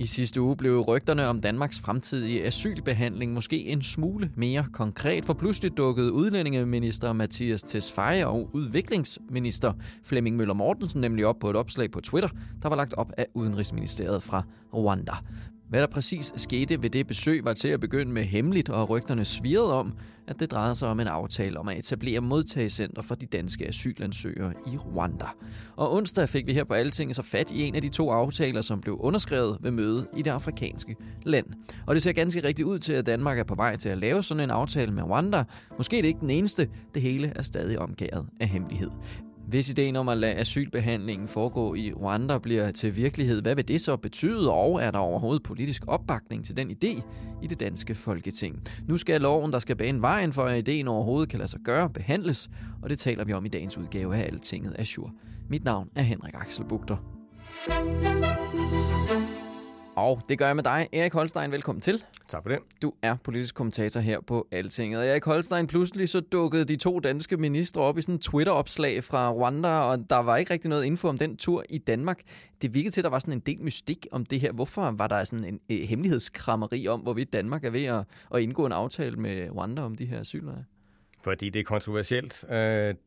I sidste uge blev rygterne om Danmarks fremtidige asylbehandling måske en smule mere konkret, for pludselig dukkede udlændingeminister Mathias Tesfaye og udviklingsminister Flemming Møller Mortensen nemlig op på et opslag på Twitter, der var lagt op af Udenrigsministeriet fra Rwanda. Hvad der præcis skete ved det besøg var til at begynde med hemmeligt, og rygterne svirrede om, at det drejede sig om en aftale om at etablere modtagecenter for de danske asylansøgere i Rwanda. Og onsdag fik vi her på Altinget så fat i en af de to aftaler, som blev underskrevet ved møde i det afrikanske land. Og det ser ganske rigtigt ud til, at Danmark er på vej til at lave sådan en aftale med Rwanda. Måske er det ikke den eneste. Det hele er stadig omgæret af hemmelighed. Hvis ideen om at lade asylbehandlingen foregå i Rwanda bliver til virkelighed, hvad vil det så betyde, og er der overhovedet politisk opbakning til den idé i det danske folketing? Nu skal loven, der skal bane vejen for, at ideen overhovedet kan lade sig gøre, behandles, og det taler vi om i dagens udgave af Altinget Azure. Mit navn er Henrik Axel Bugter. Og det gør jeg med dig, Erik Holstein. Velkommen til. Tak for det. Du er politisk kommentator her på Altinget. Erik Holstein, pludselig så dukkede de to danske ministre op i sådan en Twitter-opslag fra Rwanda, og der var ikke rigtig noget info om den tur i Danmark. Det virkede til, at der var sådan en del mystik om det her. Hvorfor var der sådan en eh, hemmelighedskrammeri om, hvorvidt Danmark er ved at, at indgå en aftale med Rwanda om de her asylere? Fordi det er kontroversielt. Øh,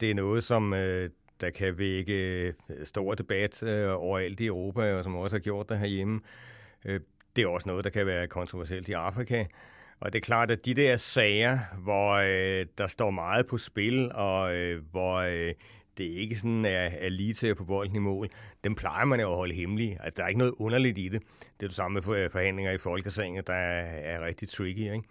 Det er noget, som øh, der kan vække øh, stor debat øh, overalt i Europa, og som også har gjort det herhjemme. Øh, det er også noget, der kan være kontroversielt i Afrika. Og det er klart, at de der sager, hvor øh, der står meget på spil, og øh, hvor øh, det ikke sådan er, er lige til at få bolden i mål, dem plejer man jo at holde hemmelige. Altså, der er ikke noget underligt i det. Det er det samme med øh, forhandlinger i Folketinget, der er, er rigtig tricky, ikke?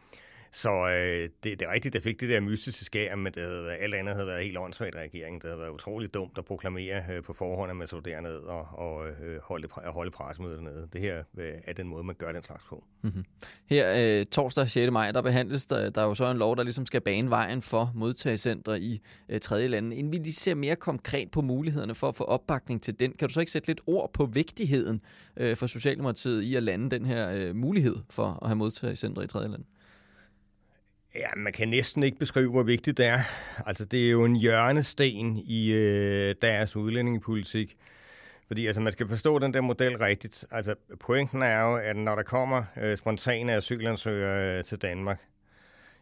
Så øh, det, det er rigtigt, der fik det der mystiske skær, men det havde, alt andet havde været helt åndssvagt regering. Det havde været utroligt dumt at proklamere øh, på forhånd, at man så derned og, og øh, holde, holde pressemødet dernede. Det her øh, er den måde, man gør den slags på. Mm-hmm. Her øh, torsdag 6. maj, der behandles der, der er jo så en lov, der ligesom skal bane vejen for modtagecentre i øh, tredje lande. Inden vi lige ser mere konkret på mulighederne for at få opbakning til den, kan du så ikke sætte lidt ord på vigtigheden øh, for Socialdemokratiet i at lande den her øh, mulighed for at have modtagecentre i tredje lande? Ja, man kan næsten ikke beskrive, hvor vigtigt det er. Altså, det er jo en hjørnesten i øh, deres udlændingepolitik. Fordi altså, man skal forstå den der model rigtigt. Altså, pointen er jo, at når der kommer øh, spontane asylansøgere øh, til Danmark,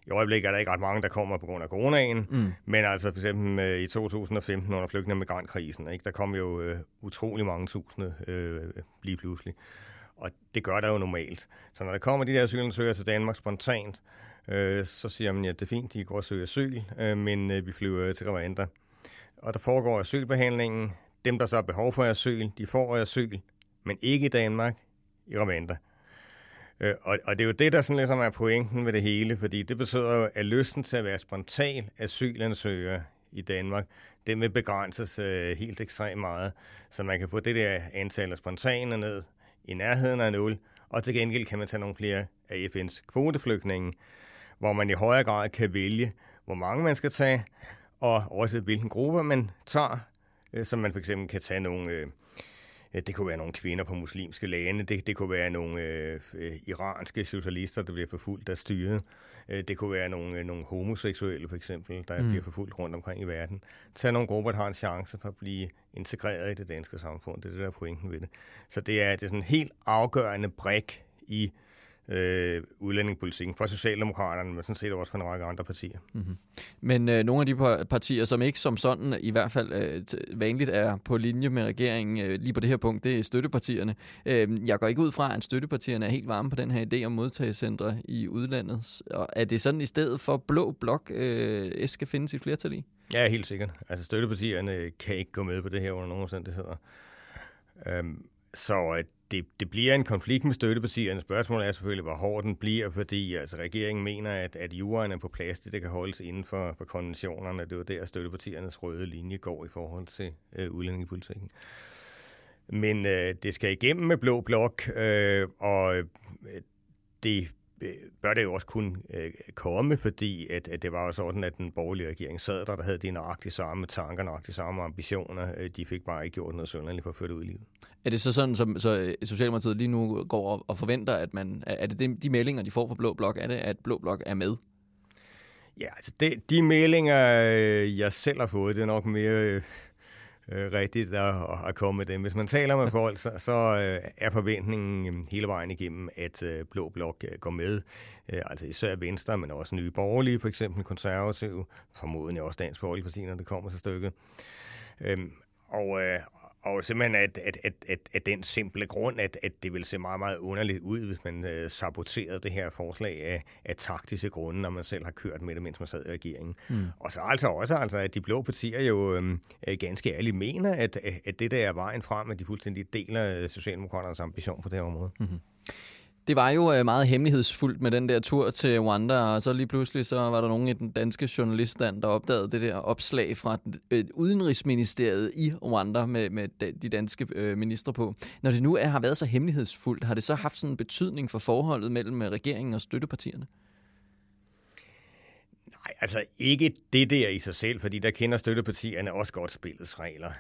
i øjeblikket er der ikke ret mange, der kommer på grund af coronaen, mm. men altså for eksempel øh, i 2015 under flygtninge- og migrantkrisen, ikke, der kom jo øh, utrolig mange tusinde øh, lige pludselig. Og det gør der jo normalt. Så når der kommer de der asylansøgere til Danmark spontant, øh, så siger man, ja, det er fint, de går og søger asyl, øh, men øh, vi flyver til Rwanda. Og der foregår asylbehandlingen. Dem, der så har behov for asyl, de får asyl, men ikke i Danmark, i Rwanda. Øh, og, og det er jo det, der sådan ligesom er pointen ved det hele, fordi det betyder jo, at lysten til at være spontan asylansøger i Danmark, den vil begrænses øh, helt ekstremt meget, så man kan få det der antal af spontane ned i nærheden af nul, og til gengæld kan man tage nogle flere af FN's kvoteflygtninge, hvor man i højere grad kan vælge, hvor mange man skal tage, og også hvilken gruppe man tager, øh, så man for eksempel kan tage nogle... Øh, Det kunne være nogle kvinder på muslimske lande, det, det kunne være nogle øh, øh, iranske socialister, der bliver forfulgt af styret. Det kunne være nogle, nogle homoseksuelle, for eksempel, der mm. bliver forfulgt rundt omkring i verden. Tag nogle grupper, der har en chance for at blive integreret i det danske samfund. Det er det, der er pointen ved det. Så det er, det er sådan en helt afgørende brik i øh, udlændingepolitikken for Socialdemokraterne, men sådan set også for en række andre partier. Men øh, nogle af de par- partier, som ikke som sådan i hvert fald øh, vanligt er på linje med regeringen øh, lige på det her punkt, det er støttepartierne. Øh, jeg går ikke ud fra, at støttepartierne er helt varme på den her idé om modtagecentre i udlandet. Og er det sådan i stedet for blå blok, øh, S skal finde sit flertal i? Ja, helt sikkert. Altså støttepartierne kan ikke gå med på det her under nogen omstændigheder. Øhm, så øh, det, det bliver en konflikt med støttepartierne. Spørgsmålet er selvfølgelig, hvor hård den bliver, fordi altså, regeringen mener, at, at juraen er på plads, det kan holdes inden for, for konventionerne. Det er jo der, støttepartiernes røde linje går i forhold til øh, udlændingepolitikken. Men øh, det skal igennem med blå blok, øh, og øh, det bør det jo også kunne øh, komme, fordi at, at det var jo sådan, at den borgerlige regering sad der, der havde de nøjagtigt samme tanker, nøjagtigt samme ambitioner. Øh, de fik bare ikke gjort noget sønderligt for at føre det ud i livet. Er det så sådan, som så øh, Socialdemokratiet lige nu går og forventer, at man, er det de, de meldinger, de får fra Blå Blok, er det, at Blå Blok er med? Ja, altså det, de meldinger, jeg selv har fået, det er nok mere øh, rigtigt at, at komme med dem. Hvis man taler med folk, så, så øh, er forventningen øh, hele vejen igennem, at øh, Blå Blok øh, går med. Øh, altså især Venstre, men også Nye Borgerlige, for eksempel konservative, formodentlig også Dansk Folkeparti, når det kommer til stykket. Øh, og, øh, og simpelthen at, at, at, at, at den simple grund, at, at det vil se meget, meget underligt ud, hvis man øh, saboterede det her forslag af, af taktiske grunde, når man selv har kørt med det, mens man sad i regeringen. Mm. Og så altså også, altså, at de blå partier jo øh, ganske ærligt mener, at, at det der er vejen frem, at de fuldstændig deler Socialdemokraternes ambition på det her område. Mm-hmm. Det var jo øh, meget hemmelighedsfuldt med den der tur til Rwanda, og så lige pludselig så var der nogen i den danske journaliststand, der opdagede det der opslag fra øh, udenrigsministeriet i Rwanda med, med de danske øh, ministre på. Når det nu er, har været så hemmelighedsfuldt, har det så haft sådan en betydning for forholdet mellem øh, regeringen og støttepartierne? Nej, altså ikke det der i sig selv, fordi der kender støttepartierne også godt spillets regler.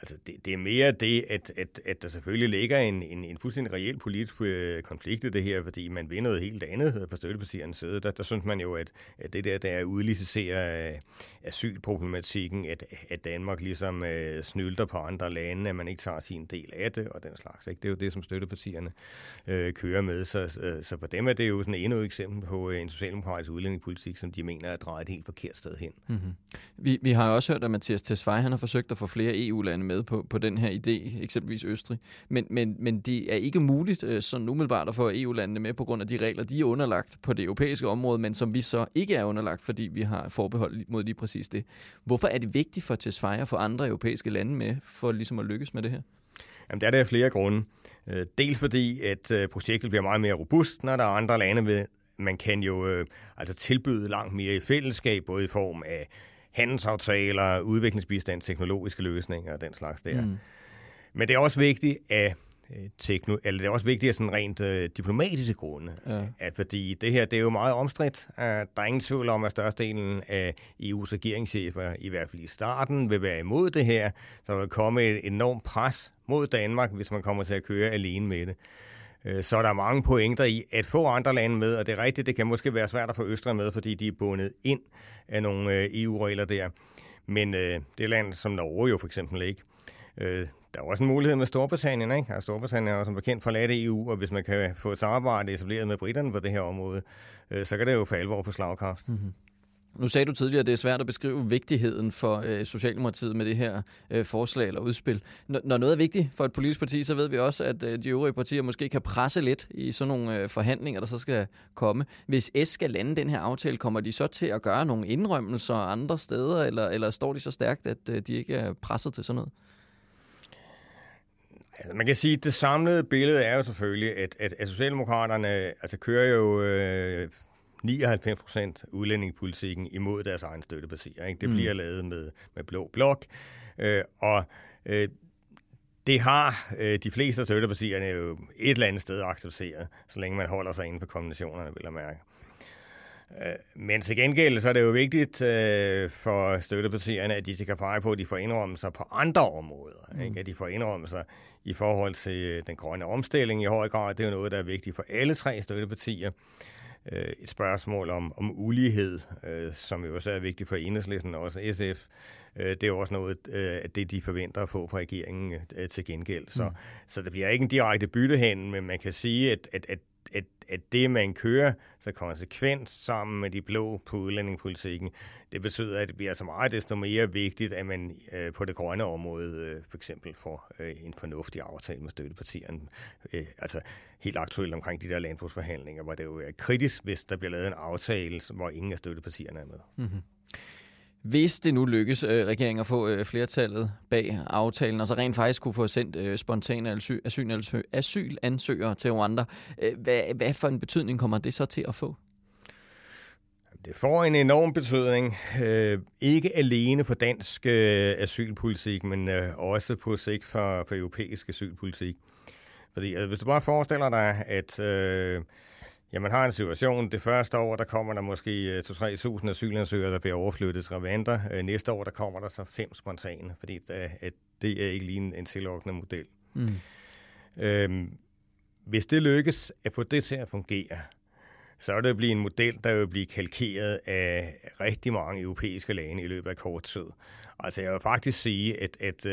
Altså, det, det er mere det, at, at, at der selvfølgelig ligger en, en, en fuldstændig reel politisk øh, konflikt i det her, fordi man vil noget helt andet øh, på støttepartiernes side. Der, der synes man jo, at, at det der, der er udliciteret øh, asylproblematikken, at, at Danmark ligesom øh, snylter på andre lande, at man ikke tager sin del af det, og den slags. Ikke? Det er jo det, som støttepartierne øh, kører med. Så, så, så for dem er det jo sådan endnu et eksempel på en socialdemokratisk udlændingepolitik, som de mener er drejet et helt forkert sted hen. Mm-hmm. Vi, vi har også hørt, at Mathias Tesfaye han har forsøgt at få flere EU-lande med på, på den her idé, eksempelvis Østrig. Men, men, men det er ikke muligt øh, sådan umiddelbart at få EU-landene med på grund af de regler, de er underlagt på det europæiske område, men som vi så ikke er underlagt, fordi vi har forbehold mod lige præcis det. Hvorfor er det vigtigt for Tesfaye at få andre europæiske lande med, for ligesom at lykkes med det her? Jamen, der er der flere grunde. Øh, dels fordi, at øh, projektet bliver meget mere robust, når der er andre lande med. Man kan jo øh, altså tilbyde langt mere i fællesskab, både i form af handelsaftaler, udviklingsbistand, teknologiske løsninger og den slags der. Mm. Men det er også vigtigt at øh, tekno, eller det er også vigtigt af sådan rent øh, diplomatiske grunde. Ja. At, fordi det her det er jo meget omstridt. Der er ingen tvivl om, at størstedelen af EU's regeringschefer, i hvert fald i starten, vil være imod det her. Så der vil komme et enormt pres mod Danmark, hvis man kommer til at køre alene med det. Så så er der mange pointer i at få andre lande med, og det er rigtigt, det kan måske være svært at få Østrig med, fordi de er bundet ind af nogle øh, EU-regler der. Men øh, det land som Norge jo for eksempel ikke. Øh, der er også en mulighed med Storbritannien, ikke? Altså, Storbritannien er jo som bekendt forladt EU, og hvis man kan få et samarbejde etableret med britterne på det her område, øh, så kan det jo for alvor på slagkraft. Mm-hmm. Nu sagde du tidligere, at det er svært at beskrive vigtigheden for øh, Socialdemokratiet med det her øh, forslag eller udspil. N- når noget er vigtigt for et politisk parti, så ved vi også, at øh, de øvrige partier måske kan presse lidt i sådan nogle øh, forhandlinger, der så skal komme. Hvis S skal lande den her aftale, kommer de så til at gøre nogle indrømmelser andre steder, eller, eller står de så stærkt, at øh, de ikke er presset til sådan noget? Altså, man kan sige, at det samlede billede er jo selvfølgelig, at, at, at Socialdemokraterne altså, kører jo øh, 99 procent udlændingepolitikken imod deres egen støttepartier. Ikke? Det mm. bliver lavet med, med blå blok, øh, og øh, det har øh, de fleste af støttepartierne jo et eller andet sted accepteret, så længe man holder sig inden for konventionerne, vil jeg mærke. Øh, men til gengæld så er det jo vigtigt øh, for støttepartierne, at de kan pege på, at de får indrømmelser på andre områder. Mm. Ikke? At de får indrømmelser i forhold til den grønne omstilling i høj grad. Det er jo noget, der er vigtigt for alle tre støttepartier øh, et spørgsmål om, om ulighed, øh, som jo også er vigtigt for enhedslisten og også SF. Øh, det er jo også noget øh, af det, de forventer at få fra regeringen øh, til gengæld. Så, mm. så det bliver ikke en direkte byttehændel, men man kan sige, at, at, at at, at det, man kører så konsekvent sammen med de blå på udlændingepolitikken, det betyder, at det bliver så meget desto mere vigtigt, at man øh, på det grønne område øh, for eksempel får øh, en fornuftig aftale med støttepartierne. Øh, altså helt aktuelt omkring de der landbrugsforhandlinger, hvor det jo er kritisk, hvis der bliver lavet en aftale, hvor ingen af støttepartierne er med. Mm-hmm. Hvis det nu lykkes øh, regeringen at få øh, flertallet bag aftalen, og så rent faktisk kunne få sendt øh, spontane asyl, asyl, asylansøgere til Rwanda, øh, hvad, hvad for en betydning kommer det så til at få? Det får en enorm betydning, øh, ikke alene for dansk øh, asylpolitik, men øh, også på sigt for, for europæisk asylpolitik. Fordi øh, hvis du bare forestiller dig, at øh, ja, man har en situation, det første år, der kommer der måske 2-3.000 øh, asylansøgere, der bliver overflyttet til Rwanda. Øh, næste år, der kommer der så fem spontane, fordi at det er ikke lige en, en tillokkende model. Mm. Øh, hvis det lykkes at få det til at fungere, så er det blive en model, der vil blive kalkeret af rigtig mange europæiske lande i løbet af kort tid. Altså jeg vil faktisk sige, at, at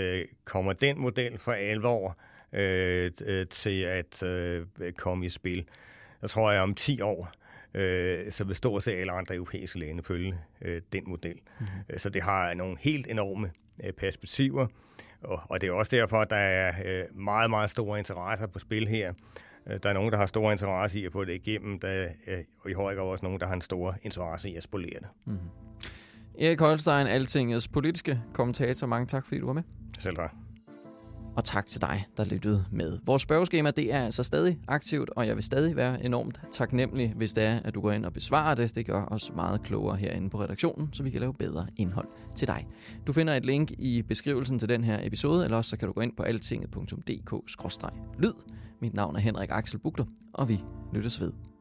kommer den model for alvor uh, til at uh, komme i spil, så tror jeg om 10 år, uh, så vil stort set alle andre europæiske lande følge uh, den model. Mm-hmm. Så det har nogle helt enorme uh, perspektiver, og, og det er også derfor, at der er uh, meget, meget store interesser på spil her. Øh, der er nogen, der har stor interesse i at få det igennem, der er i høj grad også nogen, der har en stor interesse i at spolere det. Mm-hmm. Erik Holstein, Altingets politiske kommentator. Mange tak, fordi du var med. Selv tak. Og tak til dig, der lyttede med. Vores spørgeskema det er altså stadig aktivt, og jeg vil stadig være enormt taknemmelig, hvis det er, at du går ind og besvarer det. Det gør os meget klogere herinde på redaktionen, så vi kan lave bedre indhold til dig. Du finder et link i beskrivelsen til den her episode, eller også så kan du gå ind på altinget.dk-lyd. Mit navn er Henrik Axel Bugler, og vi lyttes ved.